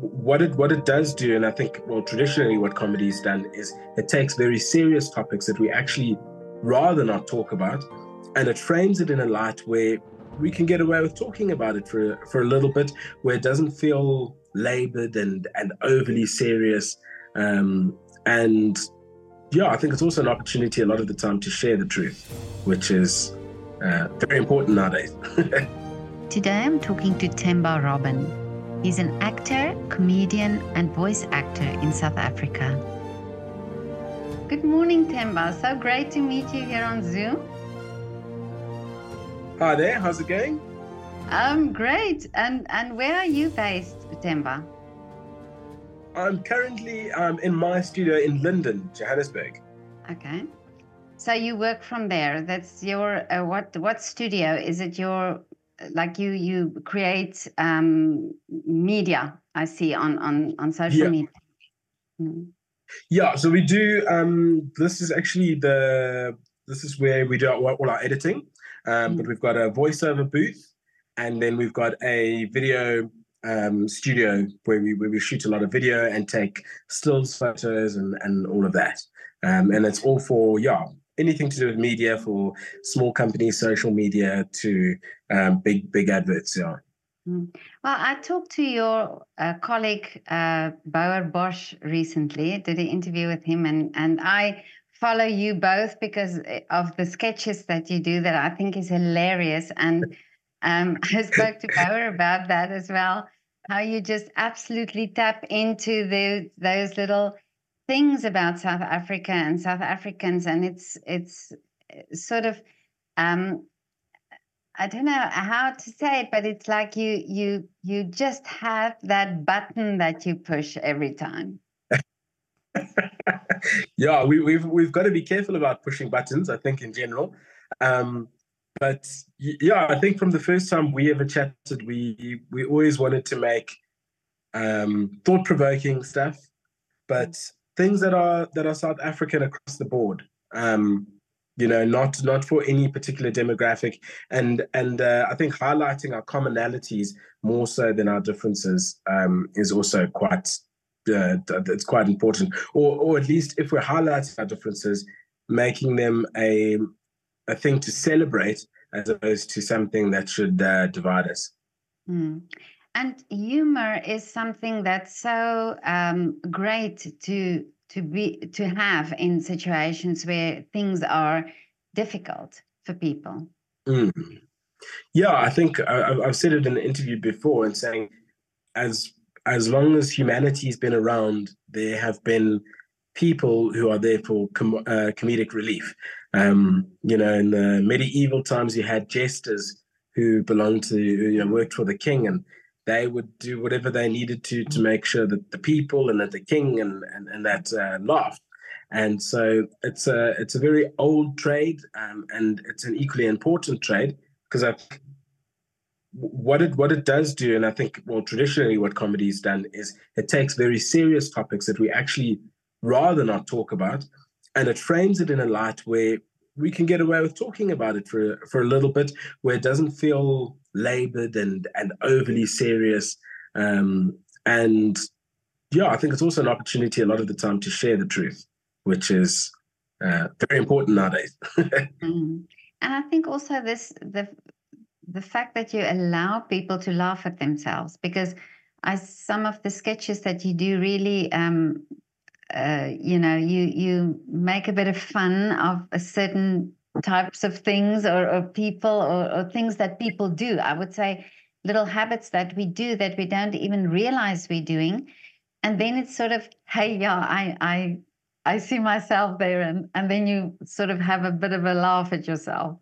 what it what it does do, and I think well traditionally what comedy's done is it takes very serious topics that we actually rather not talk about, and it frames it in a light where we can get away with talking about it for for a little bit, where it doesn't feel labored and and overly serious, um, and yeah, I think it's also an opportunity a lot of the time to share the truth, which is uh, very important nowadays. Today I'm talking to Themba Robin. He's an actor, comedian, and voice actor in South Africa. Good morning, Themba. So great to meet you here on Zoom. Hi there, how's it going? Um, great. And and where are you based, Themba? I'm currently um, in my studio in Linden, Johannesburg. Okay. So you work from there. That's your uh, what? What studio is it? Your like you you create um, media. I see on on on social Yeah. media. Mm. Yeah, so we do. Um, this is actually the this is where we do all, all our editing. Um, But we've got a voiceover booth, and then we've got a video um, studio where we where we shoot a lot of video and take stills photos and and all of that. Um, and it's all for yeah anything to do with media for small companies, social media to um, big big adverts. Yeah. Mm. Well, I talked to your uh, colleague uh, Bouwer Bosch recently. Did an interview with him, and and I follow you both because eh, of the sketches that you do that I think is hilarious. And um, I spoke to Bauer about that as well. How you just absolutely tap into the those little things about South Africa and South Africans, and it's it's eh, sort of um, I don't know how to say it, but it's like you you you just have that button that you push every time. yeah, we, we've we've got to be careful about pushing buttons. I think in general, um, but yeah, I think from the first time we ever chatted, we we always wanted to make um, thought provoking stuff, but things that are that are South African across the board. Um, you know, not not for any particular demographic, and and uh, I think highlighting our commonalities more so than our differences um, is also quite uh, it's quite important, or or at least if we're highlighting our differences, making them a a thing to celebrate as opposed to something that should uh, divide us. Mm. And humor is something that's so um, great to to be to have in situations where things are difficult for people. Mm. Yeah, I think I, I've- said it in an interview before, and saying as as long as humanity's been around, there have been people who are there for com- uh, comedic relief. Um, you know, in the medieval times, you had jesters who belonged to you know worked for the king, and they would do whatever they needed to to make sure that the people and that the king and and, and that uh, laughed. And so it's a it's a very old trade, um, and it's an equally important trade because I what it what it does do, and I think well traditionally what comedy's done is it takes very serious topics that we actually rather not talk about, and it frames it in a light where we can get away with talking about it for for a little bit, where it doesn't feel labored and and overly serious, um, and yeah, I think it's also an opportunity a lot of the time to share the truth, which is uh, very important nowadays. Mm. And I think also this the the fact that you allow people to laugh at themselves because I some of the sketches that you do really um uh, you know you you make a bit of fun of a certain types of things or, or people or, or things that people do. I would say little habits that we do that we don't even realize we're doing. And then it's sort of hey yeah i i i see myself there and and then you sort of have a bit of a laugh at yourself.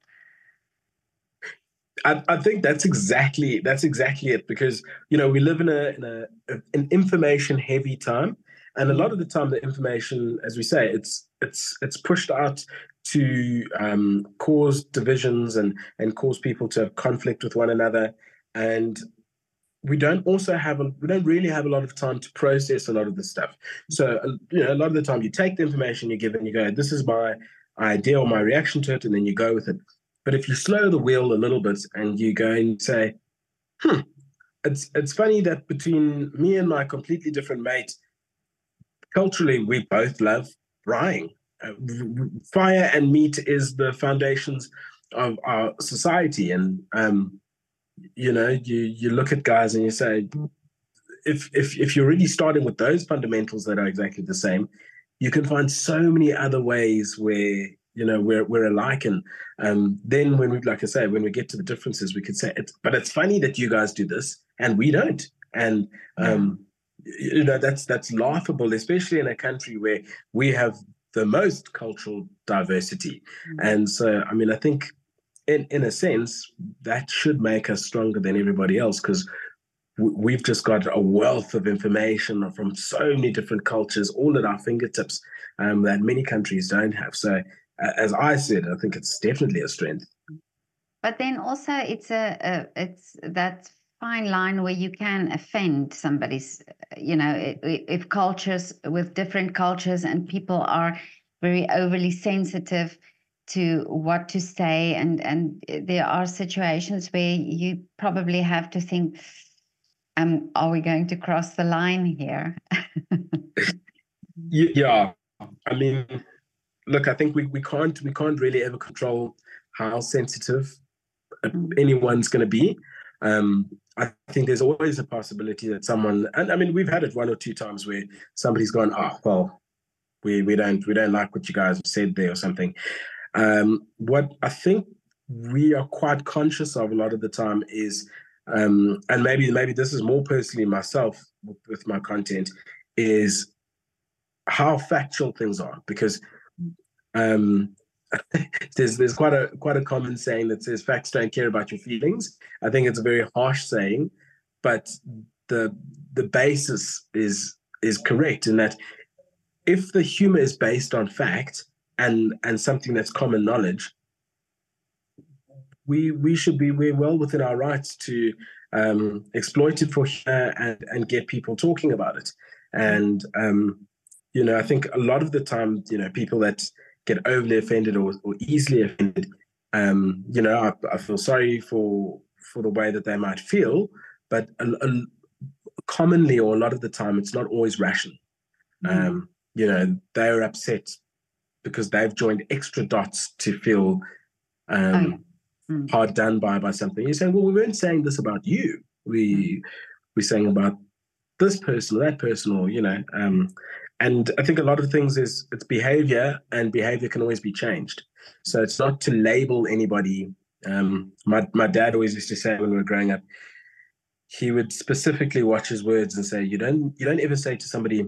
I, I think that's exactly that's exactly it because you know we live in a in a an information heavy time, and a lot of the time the information, as we say, it's it's it's pushed out to um, cause divisions and and cause people to have conflict with one another, and we don't also have a, we don't really have a lot of time to process a lot of this stuff. So uh, you know a lot of the time you take the information you give and you go, this is my idea or my reaction to it, and then you go with it. But if you slow the wheel a little bit and you go and say, hmm, it's it's funny that between me and my completely different mate, culturally we both love braaiing. Uh, fire and meat is the foundations of our society, and um, you know, you you look at guys and you say, if if if you're really starting with those fundamentals that are exactly the same, you can find so many other ways where you know we're we're alike. And um, then when we like i say when we get to the differences we could say it's but it's funny that you guys do this and we don't. And um, you know that's that's laughable especially in a country where we have the most cultural diversity mm-hmm. and so i mean i think in in a sense that should make us stronger than everybody else because we've just got a wealth of information from so many different cultures all at our fingertips um, that many countries don't have so as I said, I think it's definitely a strength. But then also, it's a, a it's that fine line where you can offend somebody's. You know, if cultures with different cultures and people are very overly sensitive to what to say, and and there are situations where you probably have to think, um, are we going to cross the line here? yeah, I mean look, I think we, we can't we can't really ever control how sensitive mm. anyone's going to be. Um, I think there's always a possibility that someone, and I mean, we've had it one or two times where somebody's gone, oh, well, we we don't we don't like what you guys have said there or something. Um, what I think we are quite conscious of a lot of the time is, um, and maybe maybe this is more personally myself with, with my content, is how factual things are because um, there's there's quite a quite a common saying that says facts don't care about your feelings. I think it's a very harsh saying, but the the basis is is correct in that if the humor is based on fact and and something that's common knowledge, we we should be we're well within our rights to um, exploit it for humor and and get people talking about it. And um, you know, I think a lot of the time, you know, people that get overly offended or, or easily offended, um, you know, I, I, feel sorry for for the way that they might feel, but a, a, commonly or a lot of the time, it's not always rational. Mm. Um, you know, they're upset because they've joined extra dots to feel um, oh, mm. hard done by by something. You're saying, well, we weren't saying this about you. We mm. we're saying about this person or that person, or you know, um, and I think a lot of things is it's behavior, and behavior can always be changed. So it's not to label anybody. Um, my my dad always used to say when we were growing up, he would specifically watch his words and say, "You don't you don't ever say to somebody."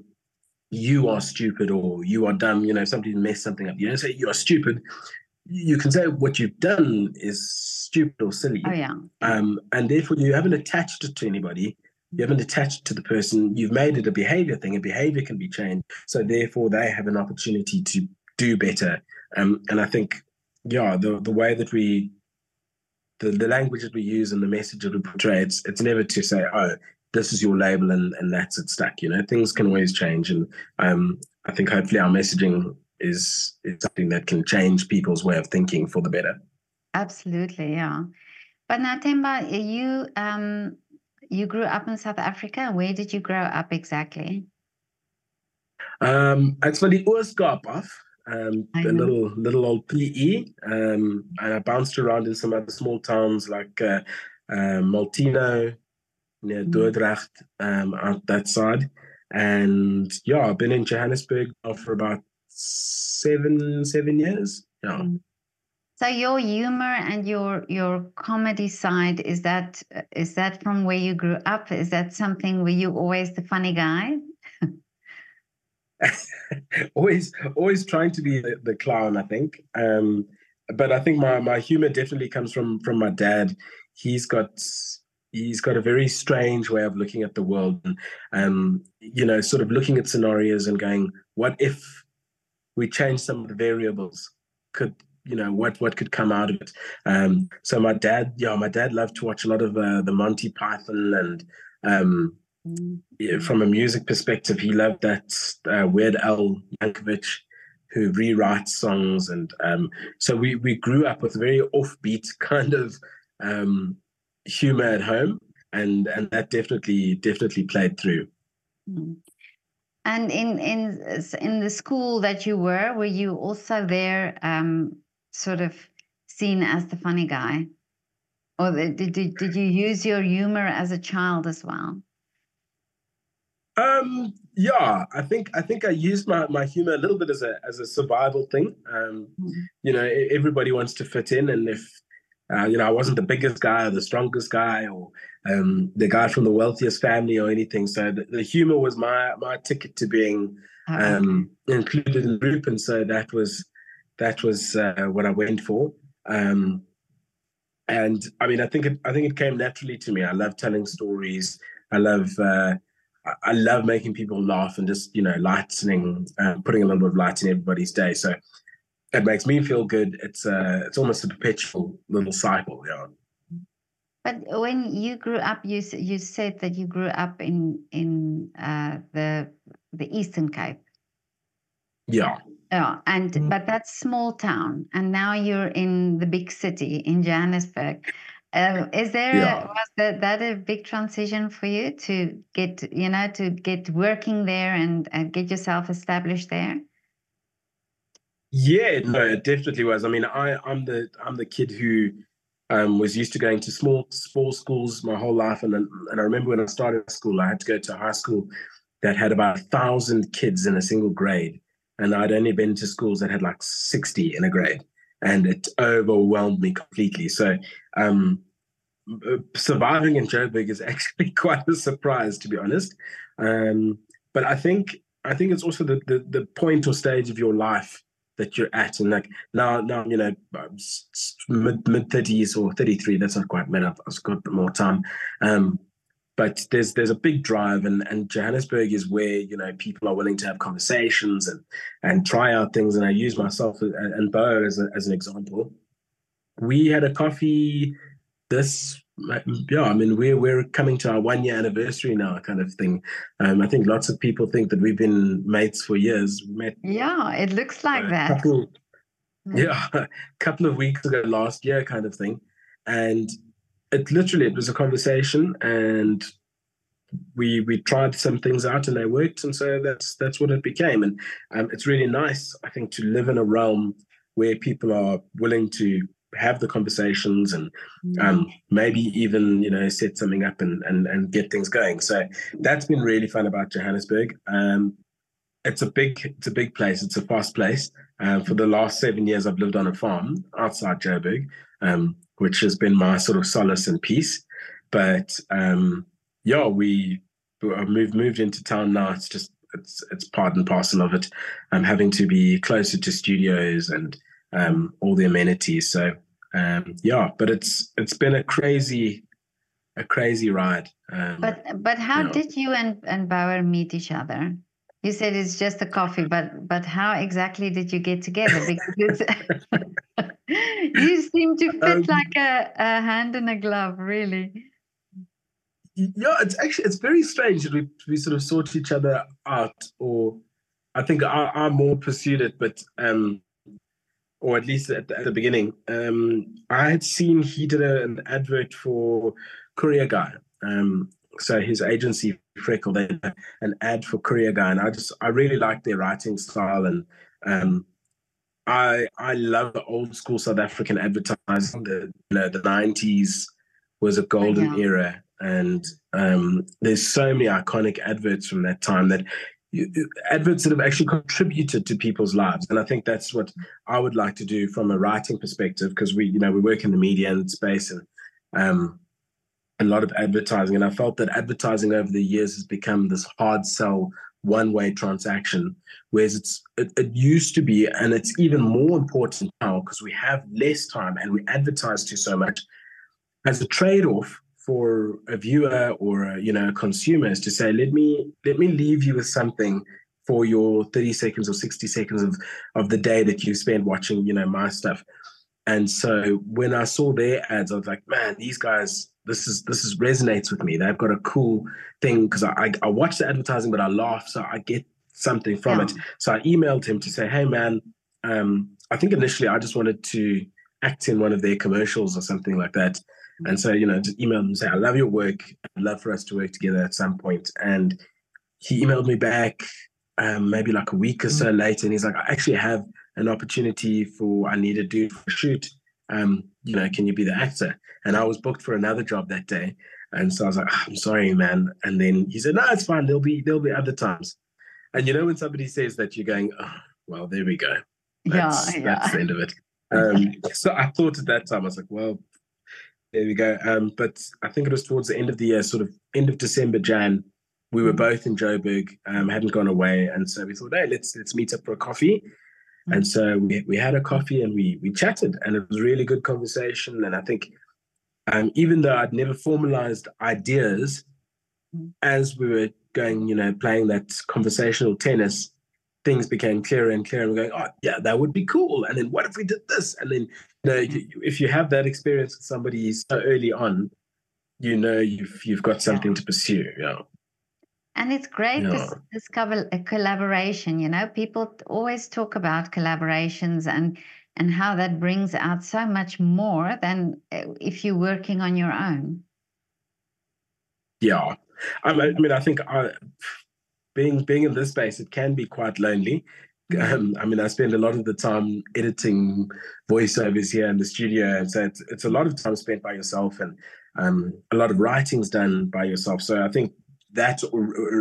You are stupid or you are dumb. You know, if somebody messed something up, you don't say you are stupid you can say what you've done is stupid or silly. Oh, yeah. Um, and therefore, you haven't attached it to anybody you haven't attached to the person you've made it a behavior thing and behavior can be changed. So therefore they have an opportunity to do better. Um, and i think yeah the, the way that we the, the language that we use and the message that we portray it's, it's never to say oh this is your label and, and that's it stuck you know? Things can always change. And um, i think hopefully our messaging is, is something that can change people's way of thinking for the better. Absolutely yeah. But now Themba, you um, you grew up in South Africa. Where did you grow up exactly? Um, actually, Ooskaap off. Um, a little little old PE, um, and I bounced around in some other small towns like uh, uh, Molteno, near mm. Dordrecht, um, out that side. And yeah, I've been in Johannesburg for about seven seven years. Yeah. Mm. So your humor and your your comedy side is that is that from where you grew up? Is that something where you always the funny guy? always always trying to be the, the clown, I think. Um, but I think my my humor definitely comes from from my dad. He's got he's got a very strange way of looking at the world and um, you know sort of looking at scenarios and going what if we change some of the variables could you know what what could come out of it. Um, so my dad, yeah, my dad loved to watch a lot of uh, the Monty Python, and um, yeah, from a music perspective, he loved that uh, Weird Al Yankovic, who rewrites songs, and um, so we we grew up with a very offbeat kind of um, humor at home. and and that definitely definitely played through. Mm. And in in in the school that you were, were you also there, um, sort of seen as the funny guy, or did did did you use your humor as a child as well? Um, yeah, I think I think I used my, my humor a little bit as a as a survival thing. Um, mm-hmm. You know, everybody wants to fit in, and if uh, you know, I wasn't the biggest guy or the strongest guy or um, the guy from the wealthiest family or anything. So the, the humor was my my ticket to being um, included in the group, and so that was that was uh, what I went for. Um, and I mean, I think it I think it came naturally to me. I love telling stories. I love uh, I love making people laugh and just you know lightening, uh, putting a little bit of light in everybody's day. So it makes me feel good. It's uh, it's almost a perpetual little cycle, yeah. But when you grew up, you you said that you grew up in in uh, the the Eastern Cape. Yeah. Yeah, and mm. but that's small town, and now you're in the big city in Johannesburg. Uh, is there yeah. a, was that, that a big transition for you to get you know to get working there and, and get yourself established there? Yeah, no, it definitely was. I mean, I I'm the I'm the kid who um, was used to going to small small schools my whole life, and and I remember when I started school, I had to go to a high school that had about a thousand kids in a single grade, and I'd only been to schools that had like sixty in a grade, and it overwhelmed me completely. So, um, surviving in Joburg is actually quite a surprise, to be honest. Um, but I think I think it's also the, the the point or stage of your life that you're at and like now now you know mid mid 30s or 33 that's not quite mid up i've got more time um but there's there's a big drive and and johannesburg is where you know people are willing to have conversations and and try out things and i use myself and, bo as, a, as an example we had a coffee this yeah, I mean, we're we're coming to our one year anniversary now, kind of thing. Um, I think lots of people think that we've been mates for years. We met, yeah, it looks like that. Couple, mm. yeah, a couple of weeks ago, last year, kind of thing, and it literally it was a conversation, and we we tried some things out and they worked, and so that's that's what it became. And um, it's really nice, I think, to live in a realm where people are willing to have the conversations and mm. um, maybe even you know set something up and, and and get things going. So that's been really fun about Johannesburg. Um, it's a big it's a big place. It's a fast place. Um, for the last seven years, I've lived on a farm outside Joburg, um, which has been my sort of solace and peace. But um, yeah, we moved moved into town now. It's just it's it's part and parcel of it. I'm having to be closer to studios and um, all the amenities. So um, yeah, but it's it's been a crazy a crazy ride. Um, but but how you know. did you and and Bouwer meet each other? You said it's just a coffee, but but how exactly did you get together? Because you seem to fit um, like a, a hand in a glove, really. Yeah, it's actually it's very strange that we we sort of sought each other out, or I think I, I more pursued it, but um, or at least at the, at the beginning, um, I had seen he did a, an advert for Courier Guy. Um, so his agency Freckle, they an ad for Courier Guy, and I just I really like their writing style, and um, I I love the old school South African advertising. The you know the nineties was a golden era, and um, there's so many iconic adverts from that time that adverts that have actually contributed to people's lives and i think that's what i would like to do from a writing perspective because we you know we work in the media and space and um, a lot of advertising and i felt that advertising over the years has become this hard sell one way transaction whereas it's it, it used to be and it's even more important now because we have less time and we advertise to so much as a trade-off for a viewer or a, you know a consumer is to say let me let me leave you with something for your 30 seconds or 60 seconds of of the day that you spend watching you know my stuff. And so when i saw their ads i was like man these guys this is this is resonates with me they've got a cool thing because I, I, I watch the advertising but i laugh so i get something from yeah. it so i emailed him to say hey man um, i think initially i just wanted to act in one of their commercials or something like that And so, you know, just emailed him and say, I love your work. I'd love for us to work together at some point. And he emailed me back um, maybe like a week or so mm-hmm. later. And he's like, I actually have an opportunity for, I need a dude for a shoot. Um, you know, can you be the actor? And I was booked for another job that day. And so I was like, oh, I'm sorry, man. And then he said, No, it's fine. There'll be there'll be other times. And you know when somebody says that, you're going, oh, well, there we go. That's, yeah, yeah. that's the end of it. Um, so I thought at that time, I was like, well, there we go. Um, but I think it was towards the end of the year, sort of end of December, Jan. We were mm. both in Joburg, um, hadn't gone away, and so we thought, hey, let's let's meet up for a coffee. Mm. And so we we had a coffee and we we chatted, and it was really good conversation. And I think, um, even though I'd never formalized ideas, mm. as we were going, you know, playing that conversational tennis, things became clearer and clearer. And we're going, oh yeah, that would be cool. And then what if we did this? And then you know, if you have that experience with somebody so early on, you know you've you've got something to pursue. Yeah. And it's great yeah. to discover a collaboration. You know, people always talk about collaborations and and how that brings out so much more than uh, if you're working on your own. Yeah, I mean, I think I, being being in this space, it can be quite lonely. Mm-hmm. Um, I mean, I spend a lot of the time editing voiceovers here in the studio, and so it's, it's a lot of time spent by yourself, and um, a lot of writing's done by yourself. So I think that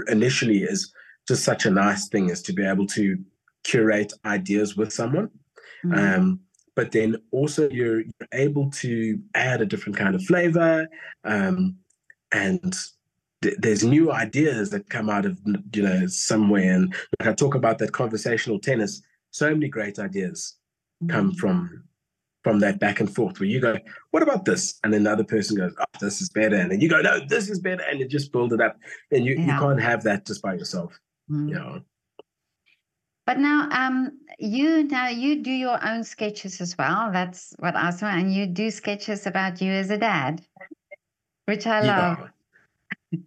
initially is just such a nice thing, is to be able to curate ideas with someone. Mm-hmm. Um, but then also you're, you're, able to add a different kind of flavor um, and there's new ideas that come out of you know somewhere and like i talk about that conversational tennis so many great ideas come mm. from from that back and forth where you go what about this and then the other person goes oh this is better and then you go no this is better and you just build it up and you, yeah. you can't have that just by yourself mm. you know but now um you now you do your own sketches as well that's what i saw and you do sketches about you as a dad which i love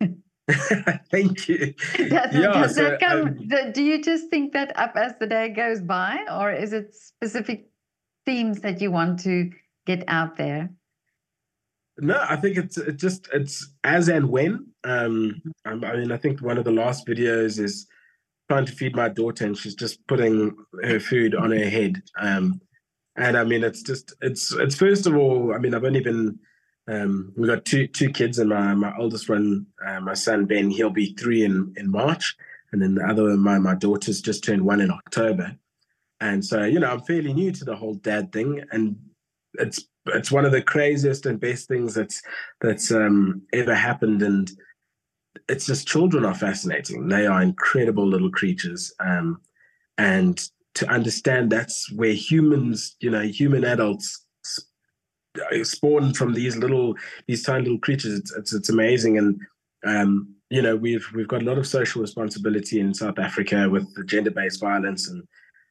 yeah. Thank you. Does, yeah, does so, that come? Um, do you just think that up as the day goes by, or is it specific themes that you want to get out there? No, I think it's it just it's as and when. Um, I mean, I think one of the last videos is trying to feed my daughter, and she's just putting her food on her head. Um, and I mean, it's just it's it's first of all, I mean, I've only been um, we got two two kids, and my my oldest one, uh, my son Ben, he'll be three in in March, and then the other my my daughter's just turned one in October, and so you know I'm fairly new to the whole dad thing, and it's it's one of the craziest and best things that's that's um, ever happened, and it's just children are fascinating. They are incredible little creatures, um, and to understand that's where humans, you know, human adults spawned from these little these tiny little creatures. It's it's, it's amazing, and um, you know we've we've got a lot of social responsibility in South Africa with the gender based violence and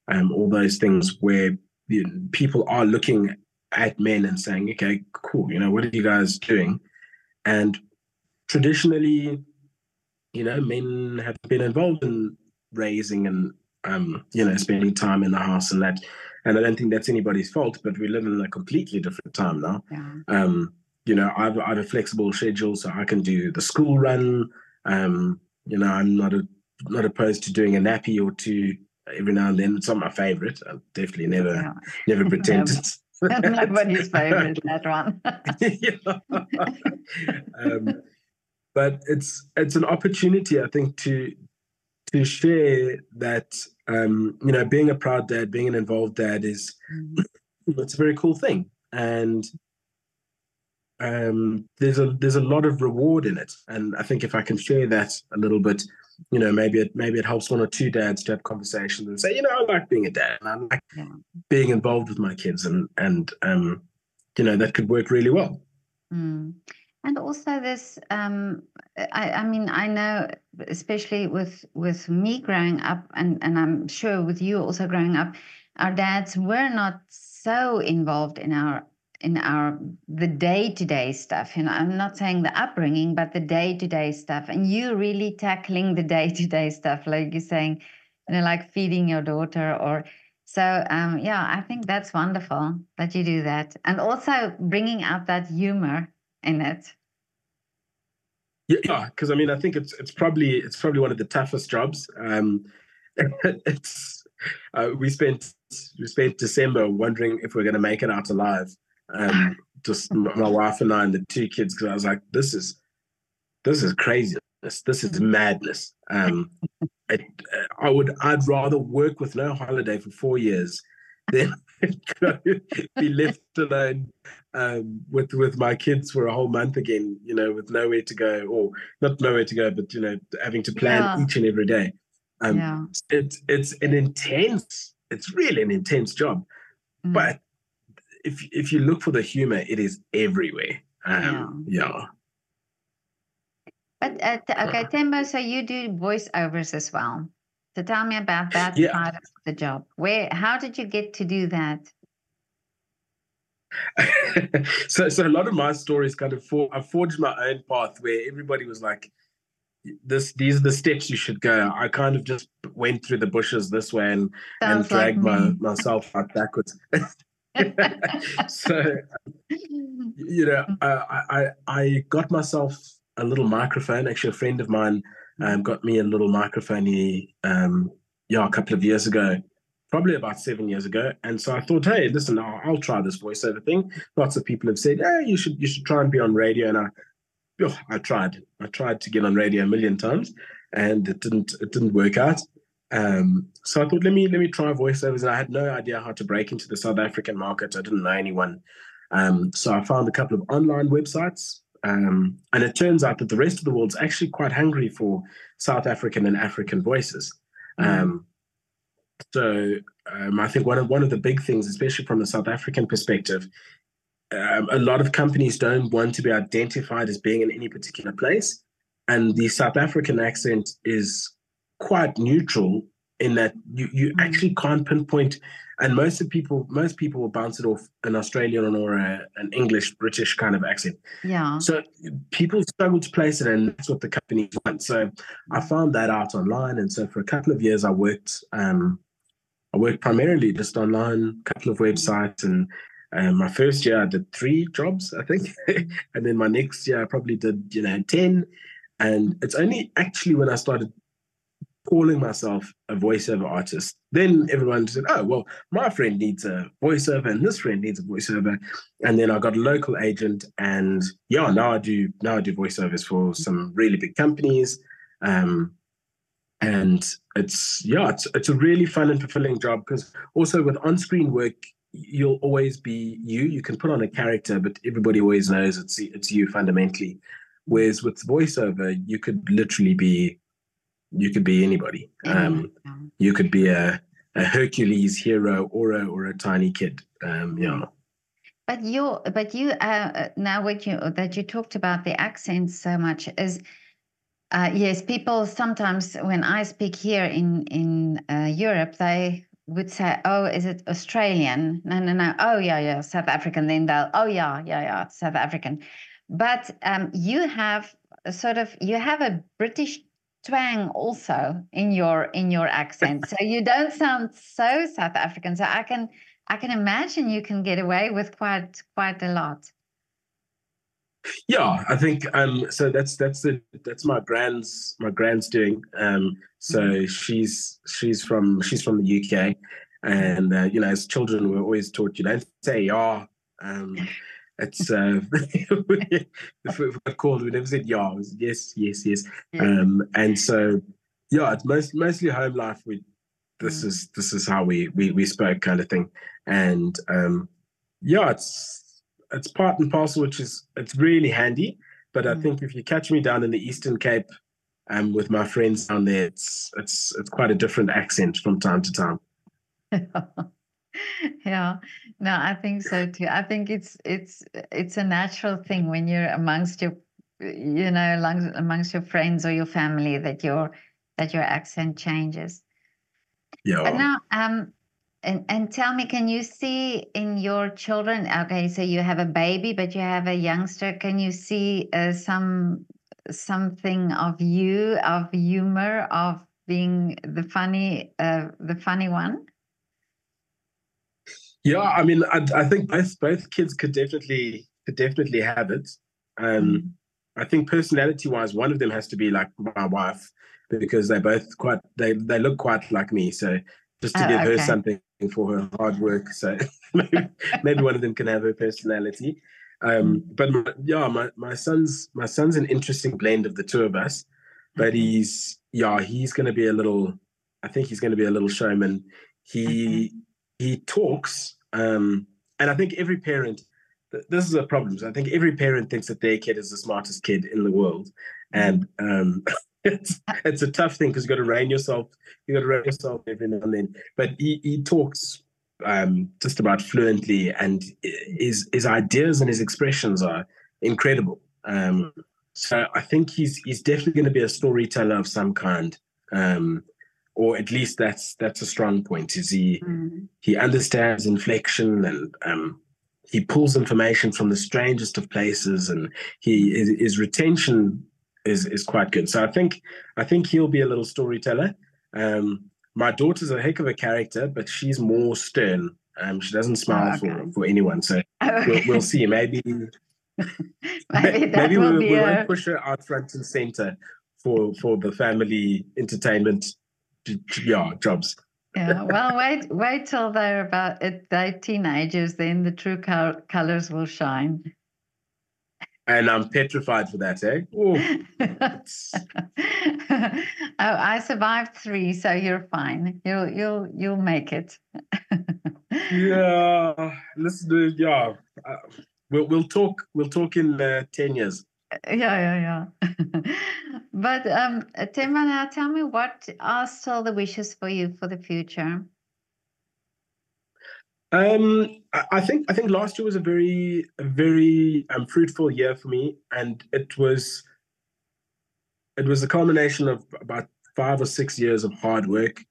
um, all those things where you know, people are looking at men and saying, okay, cool, you know, what are you guys doing? And traditionally, you know, men have been involved in raising and um, you know, spending time in the house and that. And I don't think that's anybody's fault, but we live in a completely different time now. Yeah. Um, you know, I've, I have a flexible schedule, so I can do the school run. Um, you know, I'm not a, not opposed to doing a nappy or two every now and then. It's not my favorite. I definitely never yeah. never pretended. Nobody's favorite that one. um, but it's it's an opportunity, I think, to to share that um, you know being a proud dad being an involved dad is mm-hmm. it's a very cool thing and um, there's a there's a lot of reward in it and i think if i can share that a little bit you know maybe it maybe it helps one or two dads to have conversations and say you know i like being a dad and i like yeah. being involved with my kids and and um, you know that could work really well mm. And also this, um, I, I mean, I know, especially with with me growing up, and and I'm sure with you also growing up, our dads were not so involved in our in our the day to day stuff. You know, I'm not saying the upbringing, but the day to day stuff. And you really tackling the day to day stuff, like you're saying, you know, like feeding your daughter or. So um, yeah, I think that's wonderful that you do that, and also bringing out that humor in it. Yeah, because I mean, I think it's it's probably it's probably one of the toughest jobs. Um, it's uh, we spent we spent December wondering if we're going to make it out alive. Um, just my wife and I and the two kids, because I was like, this is this is craziness. This is madness. Um, I, I would I'd rather work with no holiday for four years than be left alone um, with with my kids for a whole month again. You know, with nowhere to go, or not nowhere to go, but you know, having to plan yeah. each and every day. Um, yeah. It's it's an intense. It's really an intense job, mm. but if if you look for the humor, it is everywhere. Um, yeah. yeah. But uh, okay, Themba, so you do voiceovers as well. So tell me about that yeah. part of the job. Where, how did you get to do that? so, so a lot of my stories kind of for I forged my own path where everybody was like, "This, these are the steps you should go." I kind of just went through the bushes this way and Sounds and dragged like my, myself out backwards. so, you know, I, I I got myself a little microphone. Actually, a friend of mine um, got me a little microphone. Um, yeah, a couple of years ago, probably about seven years ago. And so I thought, hey, listen, I'll, I'll try this voiceover thing. Lots of people have said, hey, you should you should try and be on radio. And I, oh, I tried. I tried to get on radio a million times, and it didn't it didn't work out. Um, so I thought, let me let me try voiceovers. And I had no idea how to break into the South African market. I didn't know anyone. Um, so I found a couple of online websites um, and it turns out that the rest of the world's actually quite hungry for South African and African voices. Mm. Um, so um, I think one of one of the big things, especially from a South African perspective, um, a lot of companies don't want to be identified as being in any particular place, and the South African accent is quite neutral in that you you mm. actually can't pinpoint and most of people most people will bounce it off an australian or a, an english british kind of accent. Yeah. So people struggle to place it and that's what the companies want. So i found that out online and so for a couple of years i worked um, i worked primarily just online a couple of websites and um, my first year i did three jobs i think and then my next year i probably did you know 10 and it's only actually when i started calling myself a voiceover artist. Then everyone said, oh, well, my friend needs a voiceover and this friend needs a voiceover. And then I got a local agent and yeah, now I do now I do voiceovers for some really big companies. Um, and it's yeah, it's it's a really fun and fulfilling job because also with on-screen work, you'll always be you. You can put on a character, but everybody always knows it's it's you fundamentally. Whereas with voiceover, you could literally be you could be anybody. Um, you could be a, a Hercules hero or a or a tiny kid. Um, yeah. But you, but you, uh, now what you that you talked about the accents so much is, uh, yes, people sometimes when I speak here in in uh, Europe, they would say, "Oh, is it Australian?" No, no, no. Oh, yeah, yeah, South African. Then they'll, "Oh, yeah, yeah, yeah, South African." But um, you have a sort of you have a British twang also in your in your accent. So you don't sound so south african. So i can i can imagine you can get away with quite quite a lot. Yeah i think um so that's that's the that's my grand's my grand's doing. Um so mm-hmm. she's she's from she's from the uk and uh, you know as children we're always taught you don't say yeah um it's uh, we called, we never said yeah. Was yes, yes, yes. Um, and so yeah, it's most mostly home life. We this mm. is this is how we we we spoke kind of thing, and um, yeah, it's it's part and parcel, which is it's really handy. But mm. I think if you catch me down in the Eastern Cape, um, with my friends down there, it's it's it's quite a different accent from time to time. yeah. No i think so too. I think it's it's it's a natural thing when you're amongst your you know amongst, amongst your friends or your family that your that your accent changes. Yeah. But now um and, and tell me can you see in your children okay so you have a baby but you have a youngster. Can you see uh, some something of you of humor of being the funny uh, the funny one yeah, I mean, I, I think both both kids could definitely could definitely have it. Um, mm. I think personality wise, one of them has to be like my wife because they both quite they they look quite like me. So just to oh, give okay. her something for her hard work. So maybe, maybe one of them can have her personality. Um, mm. but my, yeah, my, my son's my son's an interesting blend of the two of us. But mm-hmm. he's yeah, he's going to be a little. I think he's going to be a little showman. He mm-hmm. he talks, um, and I think every parent. This is a problem. So I think every parent thinks that their kid is the smartest kid in the world, and um, it's it's a tough thing because you got to rein yourself. You got to rein yourself every now and then. But he, he talks um, just about fluently, and his his ideas and his expressions are incredible. Um, so I think he's he's definitely going to be a storyteller of some kind, um, or at least that's that's a strong point. Is he mm. he understands inflection and um, he pulls information from the strangest of places, and he his, his retention is is quite good. So I think I think he'll be a little storyteller. Um, my daughter's a heck of a character, but she's more stern. Um, she doesn't smile oh, okay. for, for anyone. So okay. we'll, we'll, see. Maybe maybe, maybe we, we won't push her out front and center for for the family entertainment yeah jobs. yeah, well, wait, wait till they're about they're teenagers. Then the true colors will shine and I'm petrified for that, eh? oh, I survived three, so you're fine. You'll you'll you'll make it. yeah, let's do. Yeah, uh, we'll we'll talk. We'll talk in uh, ten years. Yeah, yeah, yeah. but um, Themba, now tell me what are still the wishes for you for the future? Um, I think I think last year was a very a very um, fruitful year for me, and it was it was a culmination of about five or six years of hard work,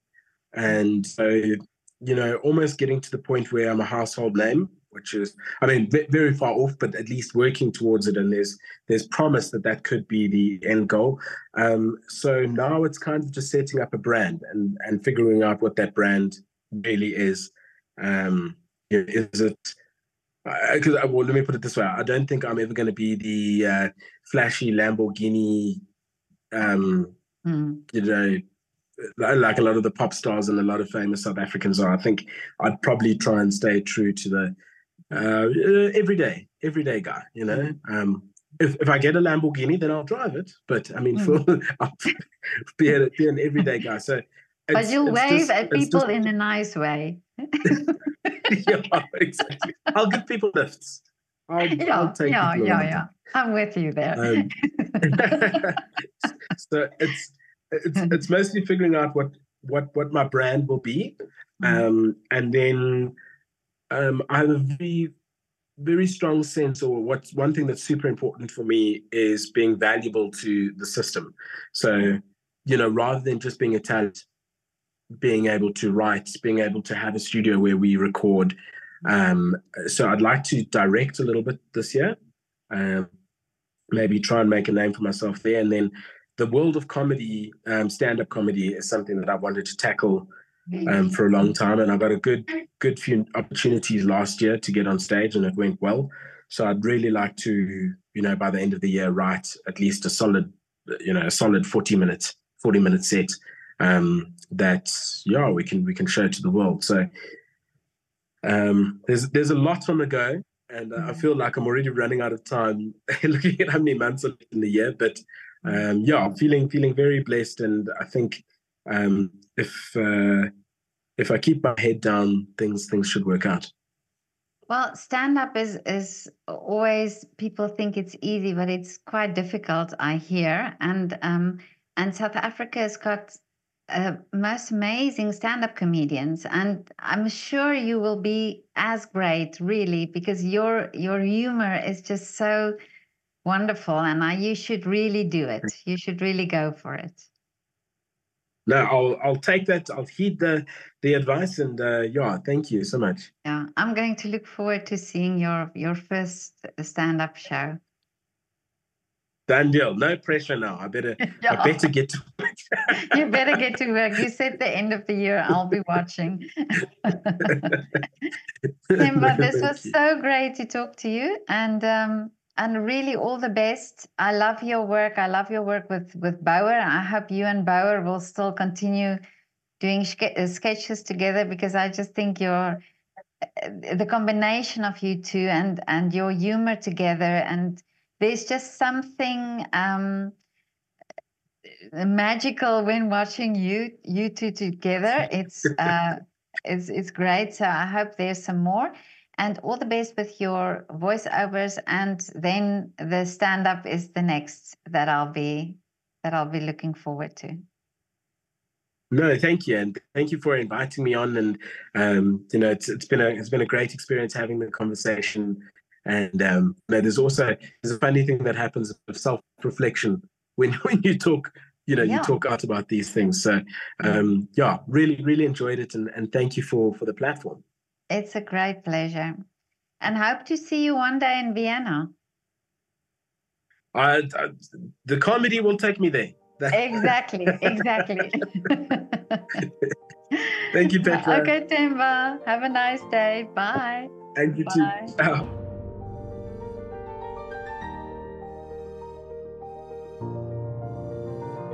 and so you know almost getting to the point where I'm a household name, which is I mean very far off, but at least working towards it, and there's there's promise that that could be the end goal. Um, so now it's kind of just setting up a brand and and figuring out what that brand really is. Um, is it? Because uh, well, let me put it this way: I don't think I'm ever going to be the uh, flashy Lamborghini, um, mm. you know, like a lot of the pop stars and a lot of famous South Africans are. I think I'd probably try and stay true to the uh, everyday, everyday guy. You know, hmm. um, if if I get a Lamborghini, then I'll drive it. But I mean, mm. for I'll be, a, be an everyday guy. So, but you wave just, at people just, in a nice way. yeah, exactly. I'll give people lifts. I'll, yeah, I'll take yeah, yeah, yeah. I'm with you there. Um, so it's it's it's mostly figuring out what what what my brand will be, mm-hmm. um, and then um, I have a very very strong sense, or what one thing that's super important for me is being valuable to the system. So you know, rather than just being a talent, being able to write, being able to have a studio where we record. Um, so I'd like to direct a little bit this year, um, maybe try and make a name for myself there. And then the world of comedy, um, stand-up comedy, is something that I wanted to tackle um, for a long time, and I got a good, good few opportunities last year to get on stage, and it went well. So I'd really like to, you know, by the end of the year, write at least a solid, you know, a solid forty minutes, forty minute set um, that yeah we can we can show to the world. So um, there's there's a lot on the go, and I feel like I'm already running out of time looking at how many months in the year. But um, yeah, feeling feeling very blessed, and I think um, if uh, if I keep my head down, things things should work out. Well, stand up is is always people think it's easy, but it's quite difficult. I hear, and um, and South Africa has got uh, most amazing stand-up comedians and i'm sure you will be as great really because your your humor is just so wonderful and I, you should really do it you should really go for it no i'll i'll take that i'll heed the the advice and uh, yeah thank you so much yeah i'm going to look forward to seeing your your first stand-up show Done deal. No pressure now. I better yeah. I better get to work. you better get to work. You said the end of the year I'll be watching. Themba, this was so great to talk to you. And um, and really all the best. I love your work. I love your work with with Bouwer. I hope you and Bouwer will still continue doing uh, sketches together because I just think you're the combination of you two and and your humor together and there's just something um, magical when watching you you two together it's uh, it's it's great so i hope there's some more and all the best with your voiceovers and then the stand up is the next that i'll be that i'll be looking forward to no, thank you, and thank you for inviting me on. And um, you know, it's it's been a it's been a great experience having the conversation. And um, you know, there's also there's a funny thing that happens of self reflection when when you talk. You know, yeah. you talk out about these things. So, um, yeah, really, really enjoyed it, and, and thank you for for the platform. It's a great pleasure, and hope to see you one day in Vienna. I, I the comedy will take me there exactly, exactly. Thank you, Petra. Okay, Themba. Have a nice day. Bye. Thank you Bye. too.